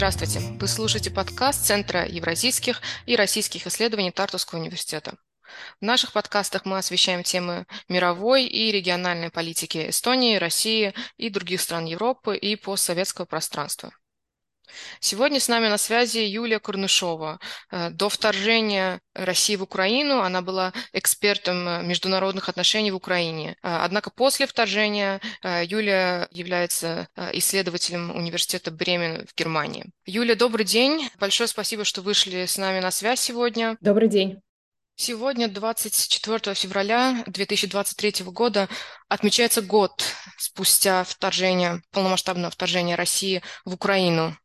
Здравствуйте! Вы слушаете подкаст Центра евразийских и российских исследований Тартусского университета. В наших подкастах мы освещаем темы мировой и региональной политики Эстонии, России и других стран Европы и постсоветского пространства. Сегодня с нами на связи Юлия Курнышова. Э, до вторжения России в Украину она была экспертом э, международных отношений в Украине. Э, однако после вторжения Юлия является исследователем университета Бремен в Германии. Юлия, добрый день. Большое спасибо, что вышли с нами на связь сегодня. Добрый день. Сегодня, 24 февраля 2023 года, отмечается год спустя вторжения, полномасштабного вторжения России в Украину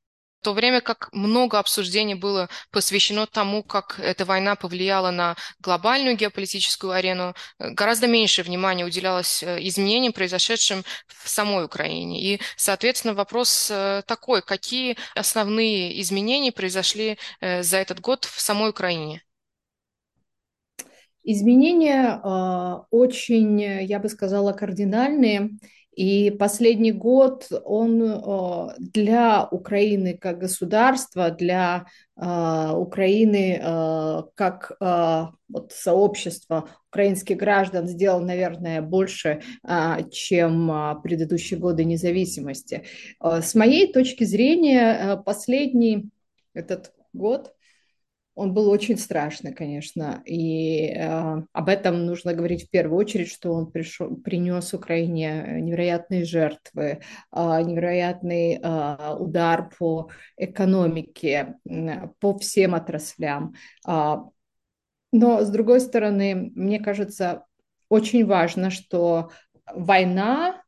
то время как много обсуждений было посвящено тому, как эта война повлияла на глобальную геополитическую арену, э, гораздо меньше внимания уделялось э, изменениям, произошедшим в самой Украине. И, соответственно, вопрос э, такой, какие основные изменения произошли за этот год в самой Украине? Изменения э, очень, я бы сказала, кардинальные. И последний год он э, для Украины как государства, для э, Украины э, как вот, сообщества украинских граждан сделал, наверное, больше, чем предыдущие годы независимости. С моей точки зрения, последний этот год он был очень страшный, конечно, и э, об этом нужно говорить в первую очередь, что он пришел, принес Украине невероятные жертвы, э, невероятный э, удар по экономике, э, по всем отраслям. Э, но, с другой стороны, мне кажется, очень важно, что война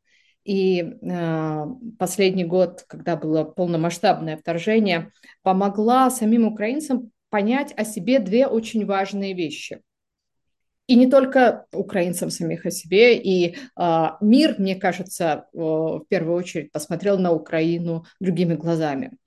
и э, последний год, когда было полномасштабное вторжение, помогла самим украинцам понять о себе две очень важные вещи. И не только украинцам самих о себе, и э, мир, мне кажется, э, в первую очередь посмотрел на Украину другими глазами.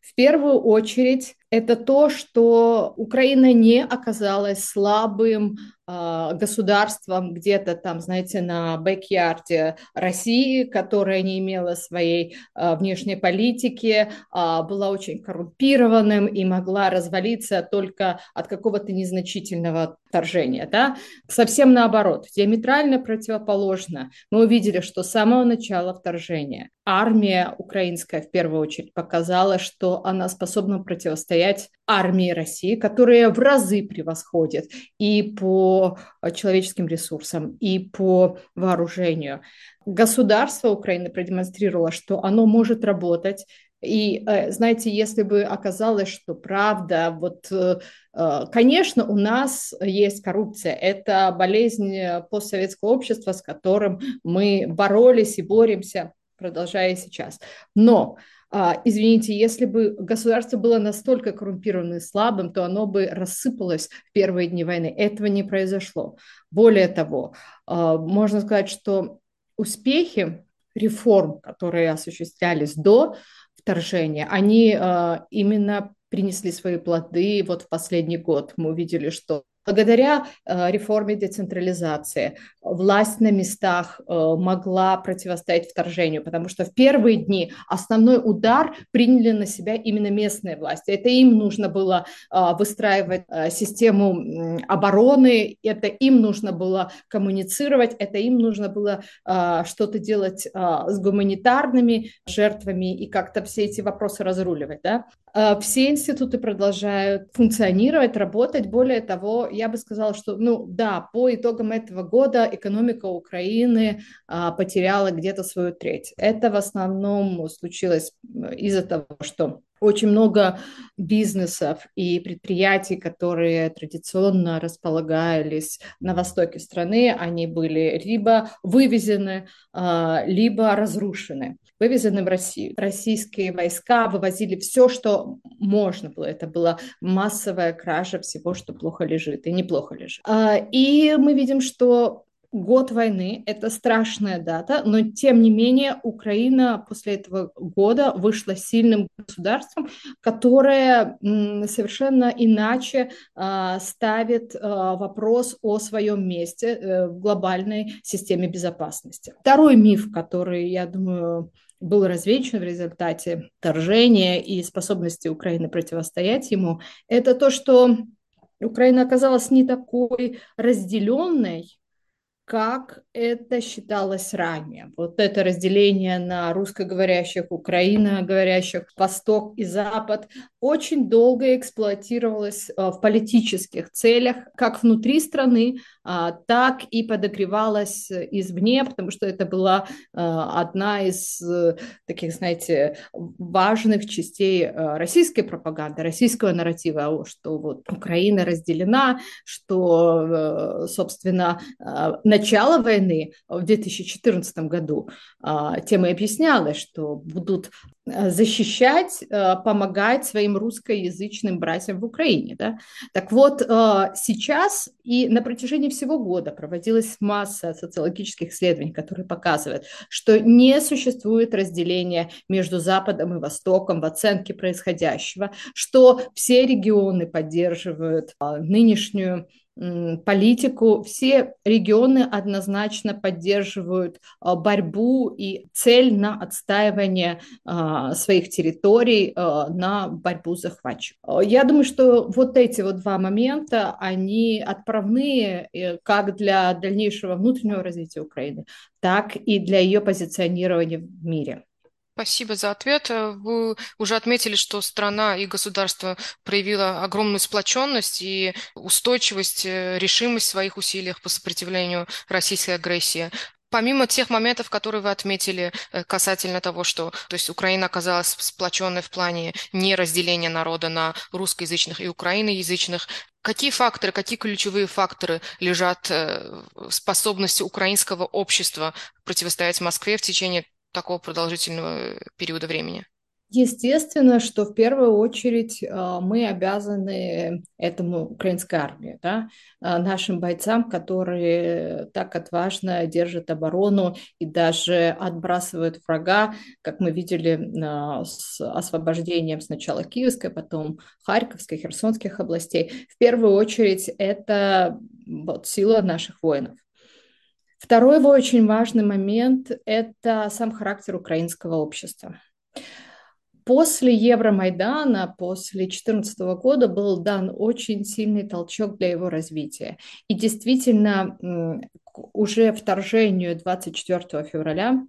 В первую очередь это то, что Украина не оказалась слабым э, государством где-то там, знаете, на бэк-ярде России, которая не имела своей э, внешней политики, э, была очень коррумпированным и могла развалиться только от какого-то незначительного вторжения. Да? Совсем наоборот, диаметрально противоположно. Мы увидели, что с самого начала вторжения армия украинская в первую очередь показала, что она способна противостоять противостоять армии России, которая в разы превосходит и по человеческим ресурсам, и по вооружению. Государство Украины продемонстрировало, что оно может работать, и, э, знаете, если бы оказалось, что правда, вот, э, э, конечно, у нас есть коррупция. Это болезнь постсоветского общества, с которым мы боролись и боремся, продолжая сейчас. Но извините, если бы государство было настолько коррумпированным и слабым, то оно бы рассыпалось в первые дни войны. Этого не произошло. Более того, а, можно сказать, что успехи реформ, которые осуществлялись до вторжения, они а, именно принесли свои плоды. Вот в последний год мы увидели, что Благодаря э, реформе децентрализации власть на местах э, могла противостоять вторжению, потому что в первые дни основной удар приняли на себя именно местные власти. Это им нужно было э, выстраивать систему обороны, это им нужно было коммуницировать, это им нужно было что-то делать с гуманитарными жертвами и как-то все эти вопросы разруливать. Да? Все институты продолжают функционировать, работать. Более того, я бы сказала, что, ну да, по итогам этого года экономика Украины а, потеряла где-то свою треть. Это в основном случилось из-за того, что очень много бизнесов и предприятий, которые традиционно располагались на востоке страны, они были либо вывезены, а, либо разрушены, вывезены в Россию. Российские войска вывозили все, что можно было. Это была массовая кража всего, что плохо лежит и неплохо лежит. А, и мы видим, что год войны – это страшная дата, но тем не менее Украина после этого года вышла сильным государством, которое совершенно иначе а, ставит а, вопрос о своем месте э, в глобальной системе безопасности. Второй миф, который, я думаю, был развенчан в результате вторжения и способности Украины противостоять ему, это то, что Украина оказалась не такой разделенной, как это считалось ранее. Вот это разделение на русскоговорящих, украиноговорящих, Восток и Запад очень долго эксплуатировалось э, в политических целях, как внутри страны, а, так и подогревалось извне, потому что это была э, одна из э, таких, знаете, важных частей российской пропаганды, российского нарратива, что вот Украина разделена, что, собственно, на начала войны в 2014 году а, тем и объяснялось, что будут а, защищать, а, помогать своим русскоязычным братьям в Украине. Да? Так вот, сейчас и на протяжении всего года проводилась масса социологических исследований, которые показывают, что не существует разделения между Западом и Востоком в оценке происходящего, что все регионы поддерживают нынешнюю политику. Все регионы однозначно поддерживают борьбу и цель на отстаивание своих территорий, а, на борьбу с. Я думаю, что вот эти вот два момента, они отправные э, как для дальнейшего внутреннего развития Украины, так и для ее позиционирования в мире. Спасибо за ответ. Вы уже отметили, что страна и государство проявило огромную сплоченность и устойчивость, э, решимость в своих усилиях по сопротивлению российской агрессии. Помимо тех моментов, которые вы отметили э, касательно того, что то есть Украина оказалась сплоченной в плане неразделения народа на русскоязычных и украиноязычных, какие факторы, какие ключевые факторы лежат в способности украинского общества противостоять Москве в течение такого продолжительного периода времени? Естественно, что в первую очередь а, мы обязаны этому украинской армии, да, а, нашим бойцам, которые так отважно держат оборону и даже отбрасывают врага, как мы видели а, с освобождением сначала Киевской, потом Харьковской, Херсонских областей. В первую очередь это вот сила наших воинов. Второй очень важный момент – это сам характер украинского общества. После Евромайдана, после 2014 года был дан очень сильный толчок для его развития. И действительно, уже вторжению 24 февраля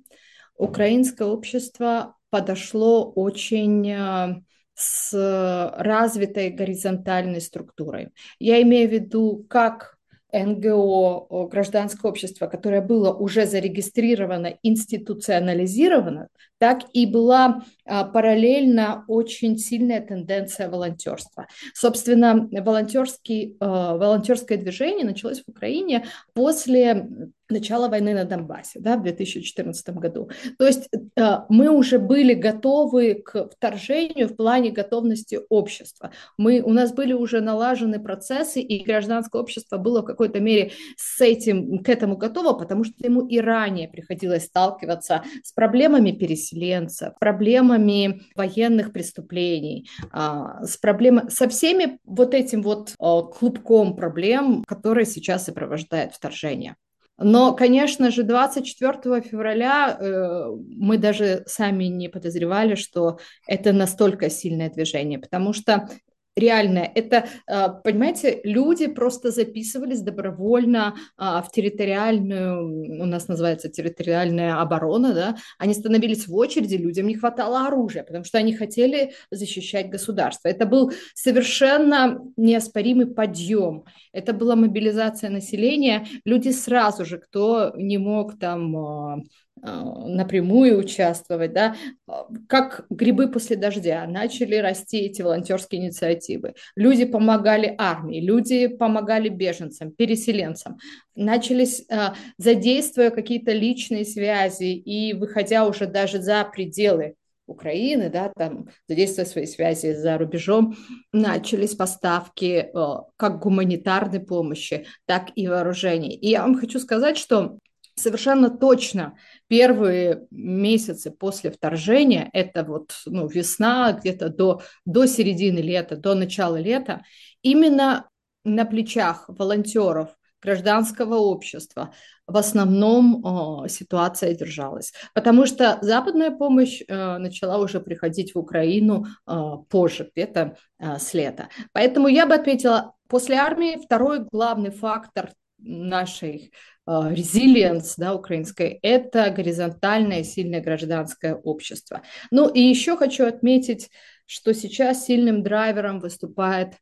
украинское общество подошло очень э, с развитой горизонтальной структурой. Я имею в виду как НГО, гражданское общество, которое было уже зарегистрировано, институционализировано, так и была а, параллельно очень сильная тенденция волонтерства. Собственно, волонтерский, а, волонтерское движение началось в Украине после начала войны на Донбассе да, в 2014 году. То есть э, мы уже были готовы к вторжению в плане готовности общества. Мы, у нас были уже налажены процессы, и гражданское общество было в какой-то мере с этим, к этому готово, потому что ему и ранее приходилось сталкиваться с проблемами переселенцев, проблемами военных преступлений, э, с проблемой, со всеми вот этим вот э, клубком проблем, которые сейчас сопровождают вторжение. Но, конечно же, 24 февраля э, мы даже сами не подозревали, что это настолько сильное движение, потому что реальное. Это, а, понимаете, люди просто записывались добровольно а, в территориальную, у нас называется территориальная оборона, да, они становились в очереди, людям не хватало оружия, потому что они хотели защищать государство. Это был совершенно неоспоримый подъем. Это была мобилизация населения. Люди сразу же, кто не мог там а, напрямую участвовать, да, а, как грибы после дождя, начали расти эти волонтерские инициативы. Люди помогали армии, люди помогали беженцам, переселенцам, начались, а, задействуя какие-то личные связи и выходя уже даже за пределы Украины, да, там, задействуя свои связи за рубежом, начались поставки как гуманитарной помощи, так и вооружений. И я вам хочу сказать, что совершенно точно первые месяцы после вторжения, это вот ну, весна, где-то до, до середины лета, до начала лета, именно на плечах волонтеров гражданского общества в основном э, ситуация держалась. Потому что западная помощь э, начала уже приходить в Украину э, позже, где-то э, с лета. Поэтому я бы отметила, после армии второй главный фактор нашей резилиенс да, украинской – это горизонтальное сильное гражданское общество. Ну и еще хочу отметить, что сейчас сильным драйвером выступает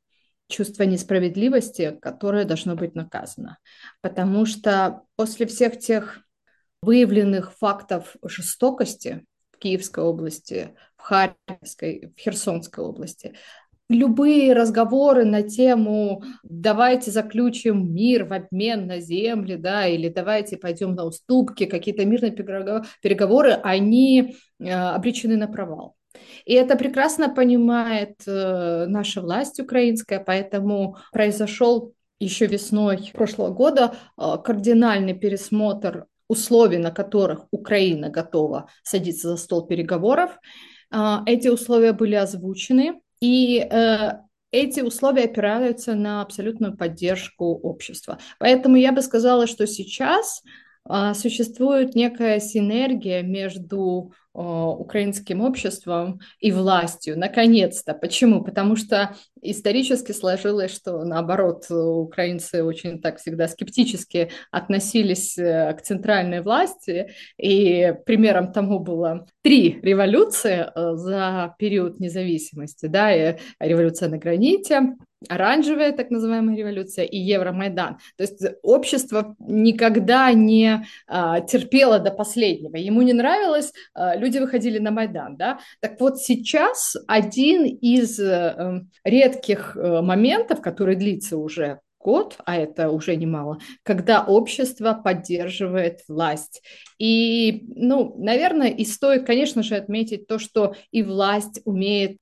чувство несправедливости, которое должно быть наказано. Потому что после всех тех выявленных фактов жестокости в Киевской области, в Харьковской, в Херсонской области, любые разговоры на тему давайте заключим мир в обмен на земли, да, или давайте пойдем на уступки, какие-то мирные переговоры, они э, обречены на провал. И это прекрасно понимает э, наша власть украинская, поэтому произошел еще весной прошлого года э, кардинальный пересмотр условий, на которых Украина готова садиться за стол переговоров. Эти условия были озвучены, и э, эти условия опираются на абсолютную поддержку общества. Поэтому я бы сказала, что сейчас э, существует некая синергия между украинским обществом и властью, наконец-то. Почему? Потому что исторически сложилось, что наоборот, украинцы очень так всегда скептически относились э, к центральной власти, и примером тому было три революции э, за период независимости, да, и революция на граните, оранжевая так называемая революция и Евромайдан. То есть общество никогда не а, терпело до последнего. Ему не нравилось, а, люди выходили на Майдан. Да? Так вот сейчас один из а, редких а, моментов, который длится уже год, а это уже немало, когда общество поддерживает власть. И, ну, наверное, и стоит, конечно же, отметить то, что и власть умеет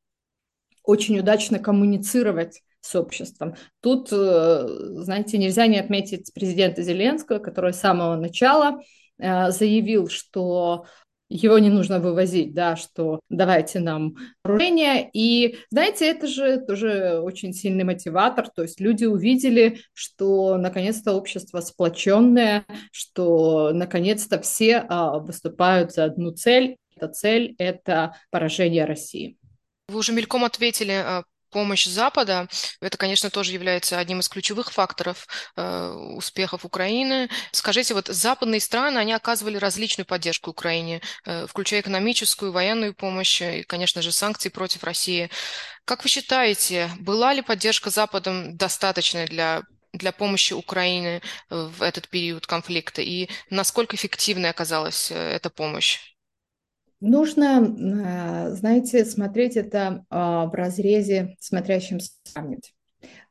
очень удачно коммуницировать с обществом. Тут, э, знаете, нельзя не отметить президента Зеленского, который с самого начала э, заявил, что его не нужно вывозить, да, что давайте нам вооружение. И, знаете, это же тоже очень сильный мотиватор, то есть люди увидели, что наконец-то общество сплоченное, что наконец-то все а, выступают за одну цель. Эта цель – это поражение России. Вы уже мельком ответили а, помощь Запада, это, конечно, тоже является одним из ключевых факторов э, успехов Украины. Скажите, вот западные страны, они оказывали различную поддержку Украине, э, включая экономическую, военную помощь и, конечно же, санкции против России. Как вы считаете, была ли поддержка Западом достаточной для для помощи Украине в этот период конфликта и насколько эффективной оказалась э, эта помощь? Нужно, э, знаете, смотреть это а, в разрезе смотрящим сравнить.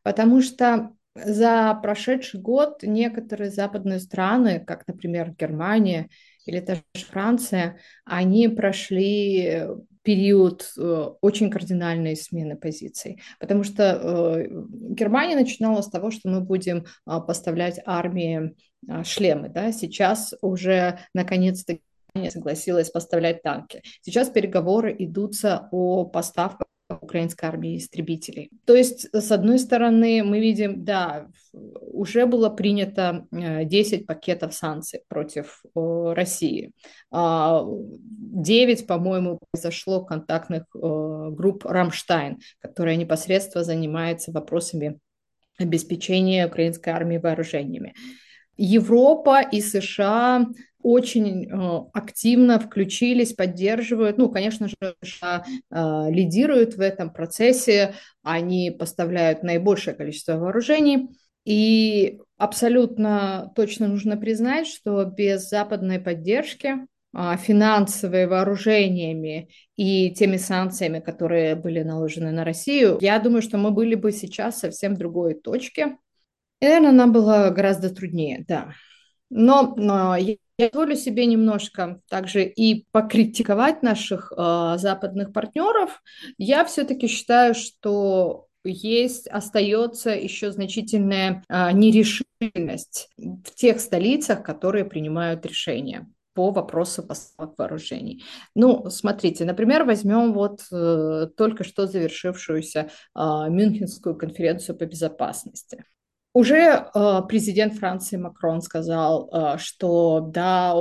Потому что за прошедший год некоторые западные страны, как, например, Германия или даже Франция, они прошли период э, очень кардинальной смены позиций. Потому что э, Германия начинала с того, что мы будем а, поставлять армии а, шлемы. Да? Сейчас уже наконец-то согласилась поставлять танки. Сейчас переговоры идутся о поставках украинской армии истребителей. То есть, с одной стороны, мы видим, да, уже было принято 10 э, пакетов санкций против России. 9, а, по-моему, произошло контактных э, групп «Рамштайн», которая непосредственно занимается вопросами обеспечения украинской армии вооружениями. Европа и США очень э, активно включились, поддерживают. Ну, конечно же, США э, лидируют в этом процессе, они поставляют наибольшее количество вооружений. И абсолютно точно нужно признать, что без западной поддержки э, финансовыми вооружениями и теми санкциями, которые были наложены на Россию, я думаю, что мы были бы сейчас совсем в другой точке. И, наверное, нам было гораздо труднее, да. Но, но Я позволю себе немножко также и покритиковать наших э, западных партнеров. Я все-таки считаю, что есть, остается еще значительная э, нерешительность в тех столицах, которые принимают решения по вопросу поставок вооружений. Ну, смотрите, например, возьмем вот э, только что завершившуюся э, Мюнхенскую конференцию по безопасности. Уже э, президент Франции Макрон сказал, э, что да,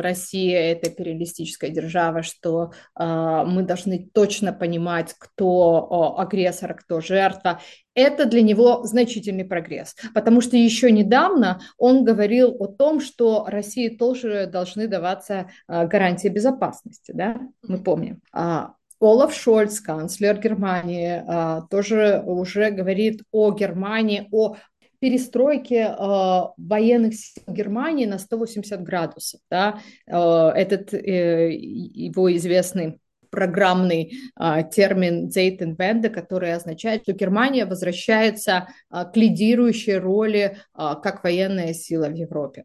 Россия это империалистическая держава, что э, мы должны точно понимать, кто агрессор, кто жертва. Это для него значительный прогресс, потому что еще недавно он говорил о том, что России тоже должны даваться гарантии безопасности, да, мы помним. А Олаф Шольц, канцлер Германии, тоже уже говорит о Германии, о перестройки э, военных сил Германии на 180 градусов. Да? Э, этот э, его известный программный э, термин Zeitenwende, который означает, что Германия возвращается э, к лидирующей роли э, как военная сила в Европе.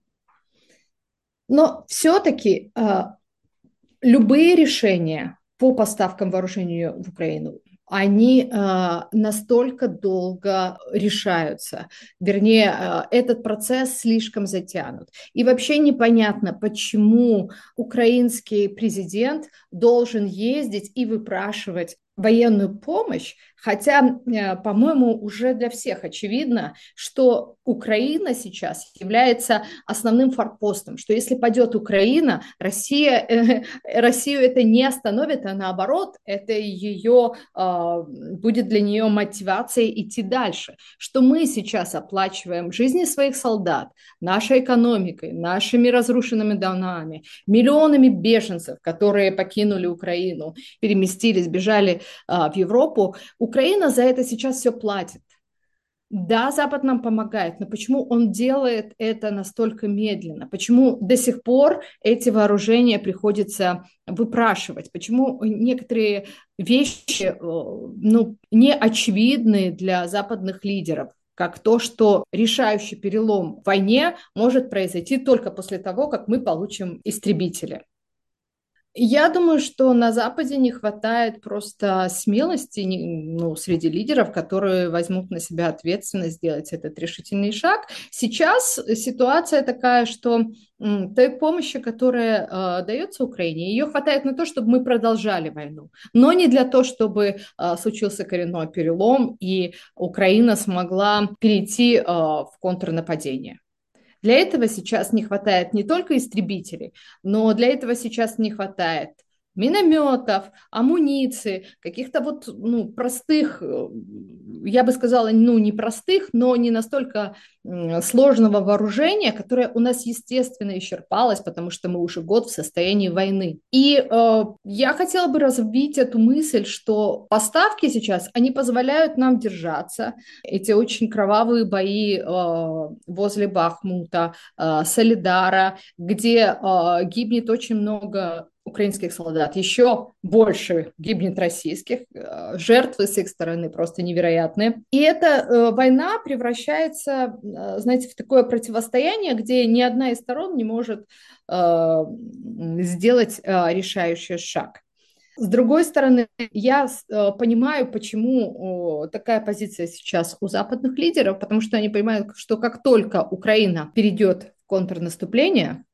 Но все-таки э, любые решения по поставкам вооружения в Украину они э, настолько долго решаются. Вернее, э, этот процесс слишком затянут. И вообще непонятно, почему украинский президент должен ездить и выпрашивать военную помощь, хотя, э, по-моему, уже для всех очевидно, что Украина сейчас является основным форпостом, что если падет Украина, Россия, э, Россию это не остановит, а наоборот, это ее, э, будет для нее мотивацией идти дальше, что мы сейчас оплачиваем жизни своих солдат, нашей экономикой, нашими разрушенными домами, миллионами беженцев, которые покинули Украину, переместились, бежали а, в Европу, Украина за это сейчас все платит. Да, Запад нам помогает, но почему он делает это настолько медленно? Почему до сих пор эти вооружения приходится выпрашивать? Почему некоторые вещи э, ну, не очевидны для западных лидеров? как то, что решающий перелом в войне может произойти только после того, как мы получим истребители. Я думаю, что на Западе не хватает просто смелости ну, среди лидеров, которые возьмут на себя ответственность сделать этот решительный шаг. Сейчас ситуация такая, что той помощи, которая э, дается Украине, ее хватает на то, чтобы мы продолжали войну, но не для того, чтобы э, случился коренной перелом и Украина смогла перейти э, в контрнападение. Для этого сейчас не хватает не только истребителей, но для этого сейчас не хватает минометов, амуниции, каких-то вот ну, простых, э, я бы сказала, ну не простых, но не настолько сложного вооружения, которое у нас естественно исчерпалось, потому что мы уже год в состоянии войны. И э, я хотела бы развить эту мысль, что поставки сейчас, они позволяют нам держаться. Эти очень кровавые бои э, возле Бахмута, э, Солидара, где э, гибнет очень много украинских солдат, еще больше гибнет российских, э, жертвы с их стороны просто невероятные. И эта э, война превращается, э, знаете, в такое противостояние, где ни одна из сторон не может сделать решающий шаг. С другой стороны, я понимаю, почему такая позиция сейчас у западных лидеров, потому что они понимают, что как только Украина перейдет в контрнаступление,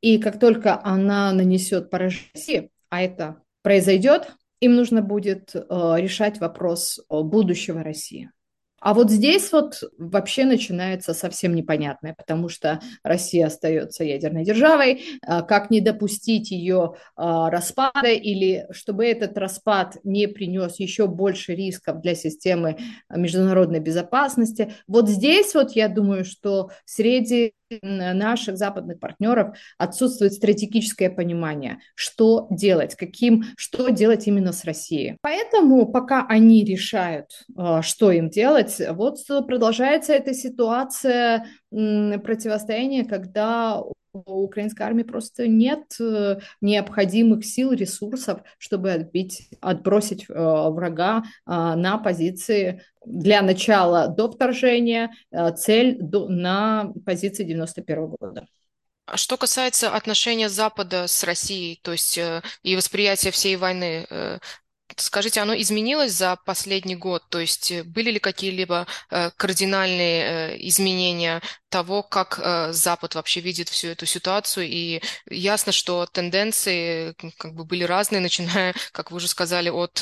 и как только она нанесет поражение, а это произойдет, им нужно будет э, решать вопрос будущего России. А вот здесь вот вообще начинается совсем непонятное, потому что Россия остается ядерной державой, э, как не допустить ее э, распада или чтобы этот распад не принес еще больше рисков для системы международной безопасности. Вот здесь вот я думаю, что среди наших западных партнеров отсутствует стратегическое понимание, что делать, каким, что делать именно с Россией. Поэтому пока они решают, э, что им делать, вот продолжается эта ситуация противостояния, когда украинской армии просто нет э, необходимых сил, ресурсов, чтобы отбить, отбросить э, врага на позиции для начала до вторжения, цель до, на позиции 91 года. А что касается отношения Запада с Россией, то есть э, и восприятия всей войны, э, скажите, оно изменилось за последний год? То есть э, были ли какие-либо э, кардинальные э, изменения того, как Запад вообще видит всю эту ситуацию? И ясно, что тенденции как бы были разные, начиная, как вы уже сказали, от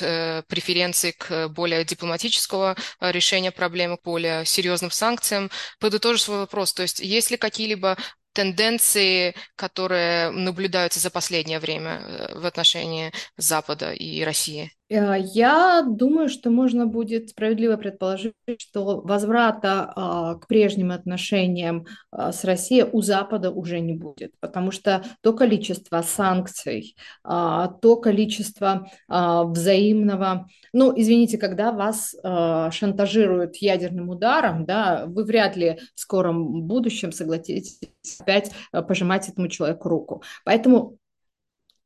преференций к более дипломатического решения проблемы, к более серьезным санкциям. Подытожу свой вопрос. То есть есть ли какие-либо тенденции, которые наблюдаются за последнее время в отношении Запада и России? Э, я думаю, что можно будет справедливо предположить, что возврата а, к прежним отношениям а, с Россией у Запада уже не будет, потому что то количество санкций, а, то количество взаимного, ну, извините, когда вас шантажируют ядерным ударом, да, вы вряд ли в скором будущем согласитесь опять пожимать этому человеку руку. Поэтому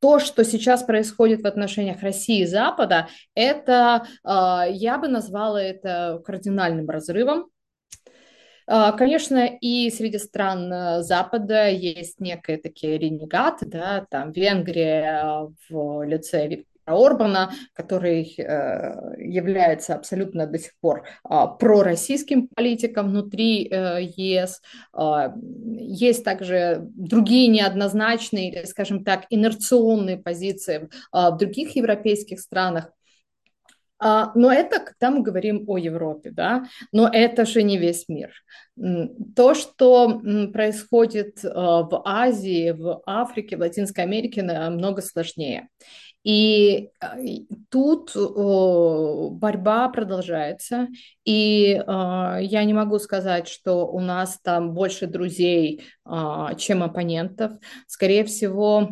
то, что сейчас происходит в отношениях России и Запада, это, а, я бы назвала это кардинальным разрывом. А, конечно, и среди стран э, Запада есть некие такие ренегаты, да, там Венгрия в лице Орбана, который э, является абсолютно до сих пор э, пророссийским политиком внутри э, ЕС. Э, есть также другие неоднозначные скажем так, инерционные позиции в других европейских странах. А, но это когда мы говорим о Европе, да, но это же не весь мир. То, что происходит э, в Азии, в Африке, в Латинской Америке, намного сложнее. И а, тут борьба продолжается, и а, я не могу сказать, что у нас там больше друзей, а, чем оппонентов. Скорее всего,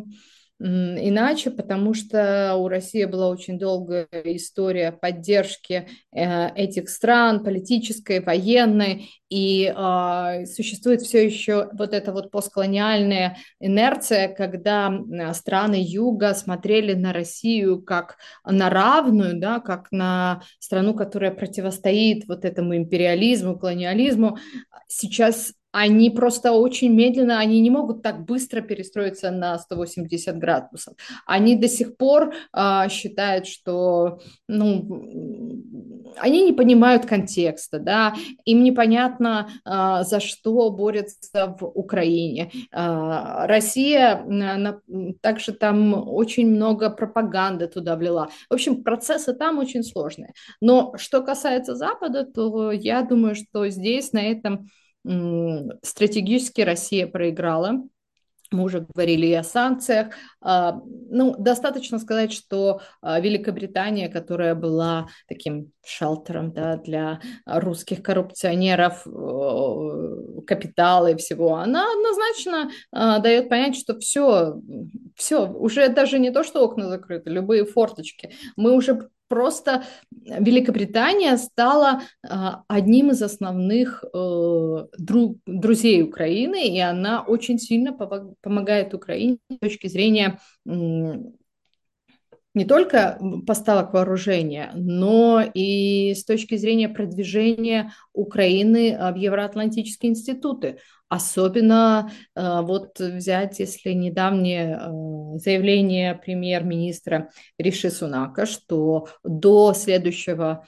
Иначе, потому что у России была очень долгая история поддержки э, этих стран, политической, военной, и э, существует все еще вот эта вот постколониальная инерция, когда страны Юга смотрели на Россию как на равную, да, как на страну, которая противостоит вот этому империализму, колониализму. Сейчас они просто очень медленно, они не могут так быстро перестроиться на 180 градусов. Они до сих пор а, считают, что ну, они не понимают контекста, да, им непонятно, а, за что борются в Украине. А, Россия на, также там очень много пропаганды туда влила. В общем, процессы там очень сложные. Но что касается Запада, то я думаю, что здесь на этом стратегически Россия проиграла. Мы уже говорили и о санкциях. А, ну, достаточно сказать, что а, Великобритания, которая была таким шелтером да, для русских коррупционеров, капитала и всего, она однозначно а, дает понять, что все, все, уже даже не то, что окна закрыты, любые форточки. Мы уже просто Великобритания стала а, одним из основных э, друзей Украины, и она очень сильно помогает Украине с точки зрения не только поставок вооружения, но и с точки зрения продвижения Украины в евроатлантические институты. Особенно э, вот взять, если недавнее э, заявление премьер-министра Риши Сунака, что до следующего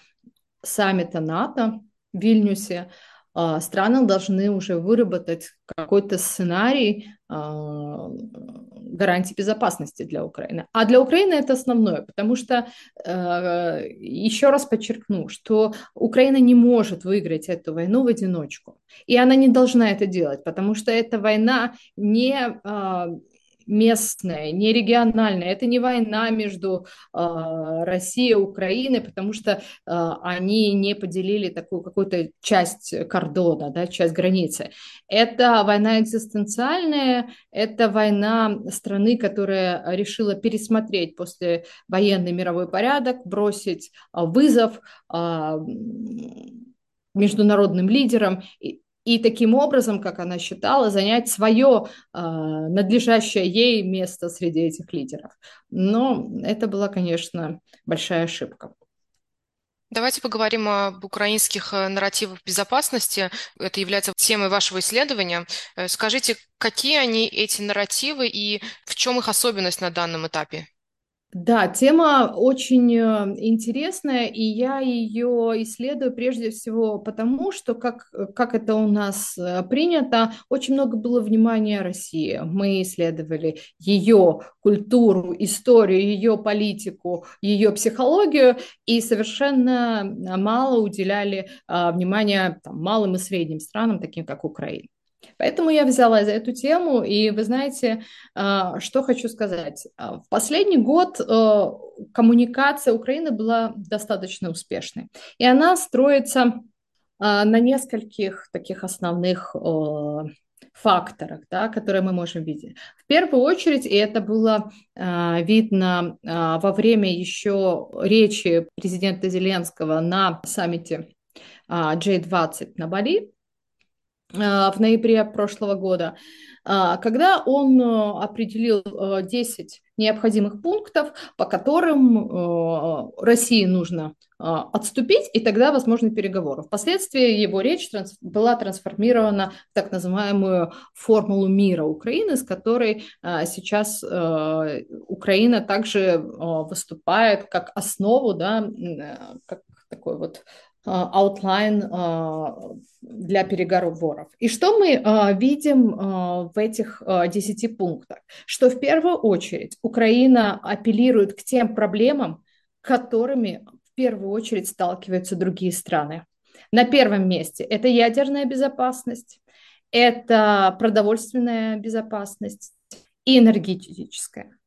саммита НАТО в Вильнюсе страны должны уже выработать какой-то сценарий а, гарантии безопасности для Украины. А для Украины это основное, потому что, а, еще раз подчеркну, что Украина не может выиграть эту войну в одиночку. И она не должна это делать, потому что эта война не местная, не региональная. Это не война между э, Россией и Украиной, потому что э, они не поделили такую какую-то часть кордона, да, часть границы. Это война экзистенциальная, это война страны, которая решила пересмотреть после военный мировой порядок, бросить э, вызов э, международным лидерам и таким образом, как она считала, занять свое э, надлежащее ей место среди этих лидеров. Но это была, конечно, большая ошибка. Давайте поговорим об украинских э, нарративах безопасности. Это является темой вашего исследования. Э, скажите, какие они, эти нарративы, и в чем их особенность на данном этапе? Да, тема очень э, интересная, и я ее исследую прежде всего потому, что, как, как это у нас э, принято, очень много было внимания России. Мы исследовали ее культуру, историю, ее политику, ее психологию, и совершенно мало уделяли внимания там, малым и средним странам, таким как Украина. Поэтому я взяла за эту тему, и вы знаете, а, что хочу сказать. А, в последний год а, коммуникация Украины была достаточно успешной, и она строится на нескольких таких основных факторах, да, которые мы можем видеть. В первую очередь, и это было э, видно э, во время еще речи президента Зеленского на саммите э, G20 на Бали, а, в ноябре прошлого года, а, когда он э, определил 10 э, необходимых пунктов, по которым э, России нужно отступить, и тогда возможны переговоры. Впоследствии его речь была трансформирована в так называемую формулу мира Украины, с которой сейчас Украина также выступает как основу, да, как такой вот outline для переговоров. И что мы э, видим э, в этих э, 10 пунктах? Что в первую очередь Украина апеллирует к тем проблемам, которыми в первую очередь сталкиваются другие страны. На первом месте это ядерная безопасность, это продовольственная безопасность и энергетическая.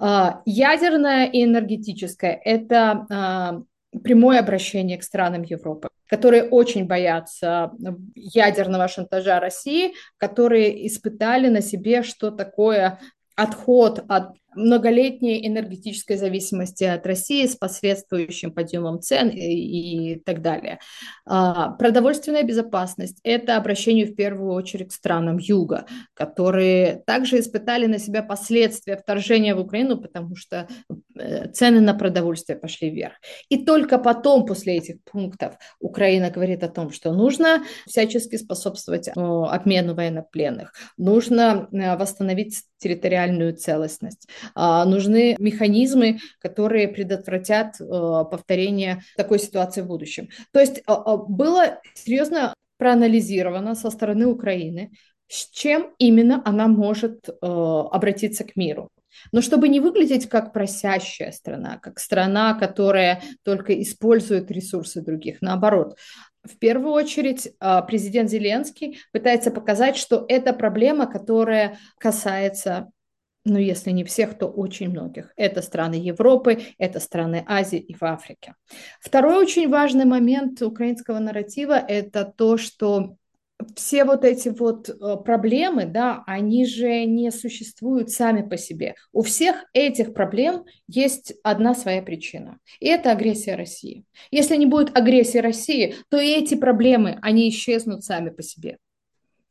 Ядерная и энергетическая – это прямое обращение к странам Европы, которые очень боятся ядерного шантажа России, которые испытали на себе, что такое отход от многолетней энергетической зависимости от России с последствующим подъемом цен и, и так далее. А, продовольственная безопасность – это обращение в первую очередь к странам Юга, которые также испытали на себя последствия вторжения в Украину, потому что э, цены на продовольствие пошли вверх. И только потом, после этих пунктов, Украина говорит о том, что нужно всячески способствовать обмену военнопленных, нужно э, восстановить территориальную целостность, нужны механизмы, которые предотвратят а, повторение такой ситуации в будущем. То есть а, было серьезно проанализировано со стороны Украины, с чем именно она может обратиться к миру. Но чтобы не выглядеть как просящая страна, как страна, которая только использует ресурсы других, наоборот, в первую очередь президент Зеленский пытается показать, что это проблема, которая касается ну, если не всех, то очень многих. Это страны Европы, это страны Азии и в Африке. Второй очень важный момент украинского нарратива – это то, что все вот эти вот э, проблемы, да, они же не существуют сами по себе. У всех этих проблем есть одна своя причина, и это агрессия России. Если не будет агрессии России, то и эти проблемы, они исчезнут сами по себе.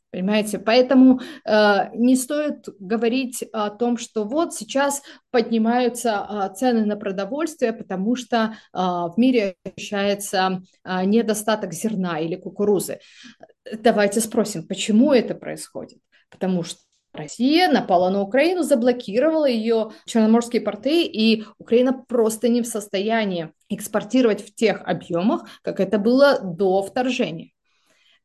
Понимаете, поэтому э, не стоит говорить о том, что вот сейчас поднимаются э, цены на продовольствие, потому что э, в мире ощущается э, недостаток зерна или кукурузы. Давайте спросим, почему это происходит? Потому что Россия напала на Украину, заблокировала ее черноморские порты, и Украина просто не в состоянии экспортировать в тех объемах, как это было до вторжения.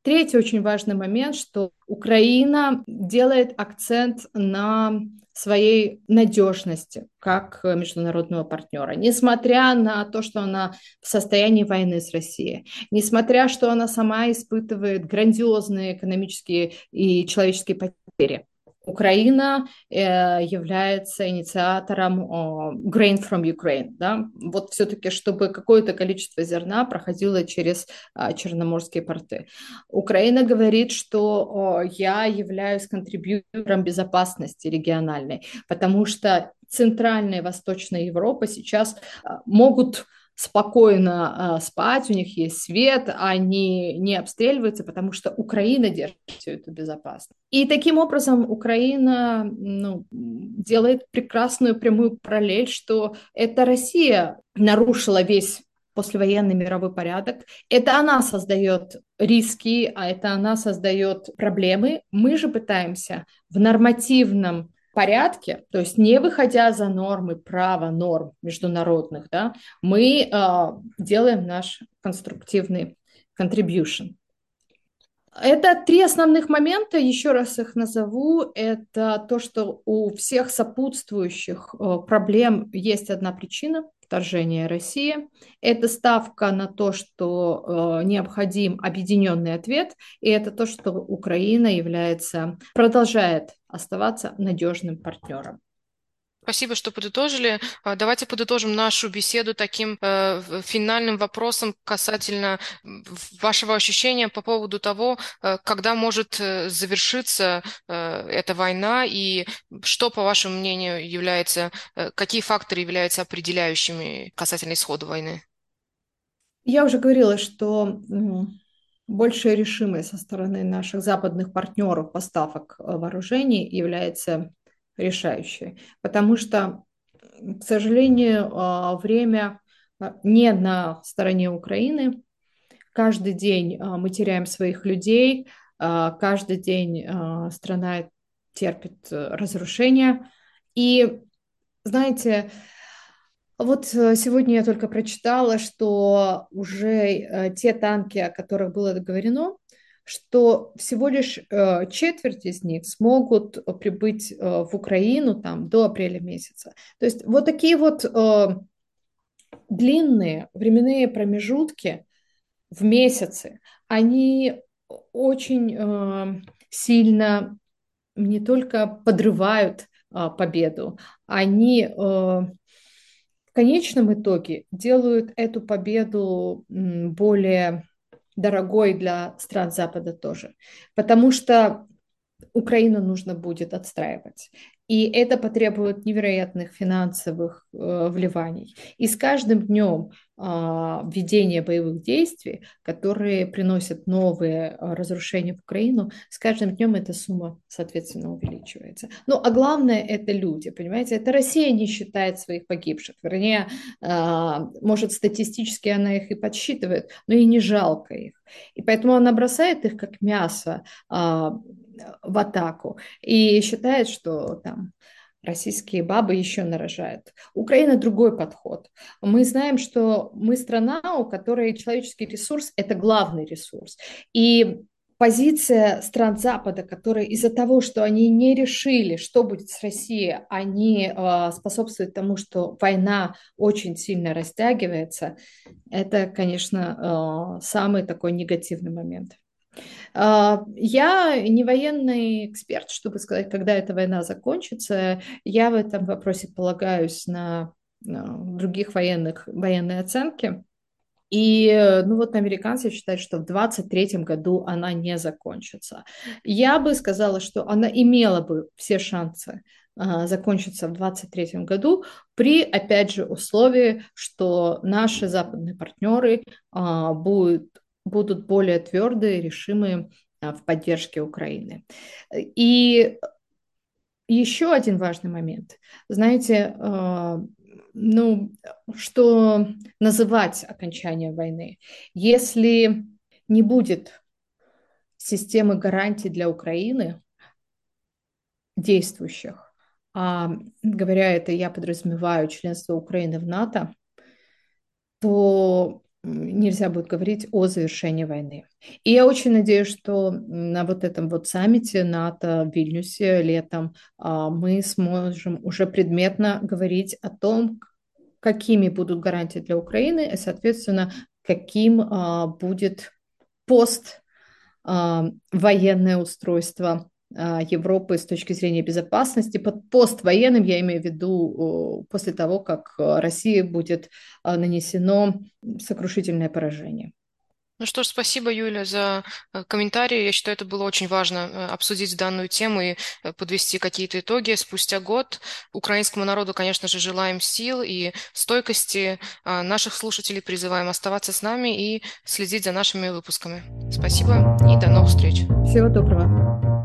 Третий очень важный момент, что Украина делает акцент на своей надежности как международного партнера, несмотря на то, что она в состоянии войны с Россией, несмотря что она сама испытывает грандиозные экономические и человеческие потери. Украина э, является инициатором Grain from Ukraine. Да? Вот все-таки, чтобы какое-то количество зерна проходило через а, черноморские порты. Украина говорит, что я являюсь контрибьютором безопасности региональной, потому что Центральная и Восточная Европа сейчас а, могут спокойно э, спать, у них есть свет, они не обстреливаются, потому что Украина держит все это безопасно. И таким образом Украина ну, делает прекрасную прямую параллель, что это Россия нарушила весь послевоенный мировой порядок. Это она создает риски, а это она создает проблемы. Мы же пытаемся в нормативном порядке, то есть не выходя за нормы права, норм международных, да, мы э, делаем наш конструктивный contribution. Это три основных момента, еще раз их назову. Это то, что у всех сопутствующих э, проблем есть одна причина – вторжения России. Это ставка на то, что э, необходим объединенный ответ, и это то, что Украина является, продолжает оставаться надежным партнером. Спасибо, что подытожили. А, давайте подытожим нашу беседу таким э, финальным вопросом касательно вашего ощущения по поводу того, э, когда может э, завершиться эта война и что, по вашему мнению, является, какие факторы являются определяющими касательно исхода войны? Я уже говорила, что большая решимость со стороны наших западных партнеров поставок вооружений является решающей, потому что, к сожалению, а, время а, не на стороне Украины. Каждый день а, мы теряем своих людей, каждый день страна терпит э, разрушения. И, знаете, вот э, сегодня я только прочитала, что уже э, те танки, о которых было договорено, что всего лишь э, четверть из них смогут э, прибыть э, в Украину там до апреля месяца. То есть вот такие вот длинные временные промежутки в месяцы, они очень сильно не только подрывают победу, они в конечном итоге делают эту победу более дорогой для стран Запада тоже, потому что Украину нужно будет отстраивать. И это потребует невероятных финансовых э, вливаний. И с каждым днем ведения боевых действий, которые приносят новые э, разрушения в Украину, с каждым днем эта сумма, соответственно, увеличивается. Ну, а главное, это люди, понимаете? Это Россия не считает своих погибших. Вернее, э, может, статистически она их и подсчитывает, но и не жалко их. И поэтому она бросает их как мясо в атаку и считает, что там российские бабы еще нарожают. Украина другой подход. Мы знаем, что мы страна, у которой человеческий ресурс – это главный ресурс. И позиция стран Запада, которые из-за того, что они не решили, что будет с Россией, они э, способствуют тому, что война очень сильно растягивается, это, конечно, э, самый такой негативный момент. А, я не военный эксперт, чтобы сказать, когда эта война закончится. Я в этом вопросе полагаюсь на других военных, военные оценки. И ну вот американцы считают, что в 2023 году она не закончится. Я бы сказала, что она имела бы все шансы а, закончиться в 2023 году при, опять же, условии, что наши западные партнеры а, будут будут более твердые, решимые а, в поддержке Украины. И еще один важный момент. Знаете, а, ну, что называть окончание войны? Если не будет системы гарантий для Украины, действующих, а говоря это, я подразумеваю членство Украины в НАТО, то нельзя будет говорить о завершении войны. И я очень надеюсь, что на вот этом вот саммите НАТО в Вильнюсе летом а, мы сможем уже предметно говорить о том, какими будут гарантии для Украины и, соответственно, каким а, будет пост а, военное устройство Европы с точки зрения безопасности. Под поствоенным я имею в виду после того, как а, России будет а, нанесено сокрушительное поражение. Ну что ж, спасибо, Юля, за э, комментарии. Я считаю, это было очень важно э, обсудить данную тему и э, подвести какие-то итоги. Спустя год украинскому народу, конечно же, желаем сил и стойкости. Наших слушателей призываем оставаться с нами и следить за нашими выпусками. Спасибо и до новых встреч. Всего доброго.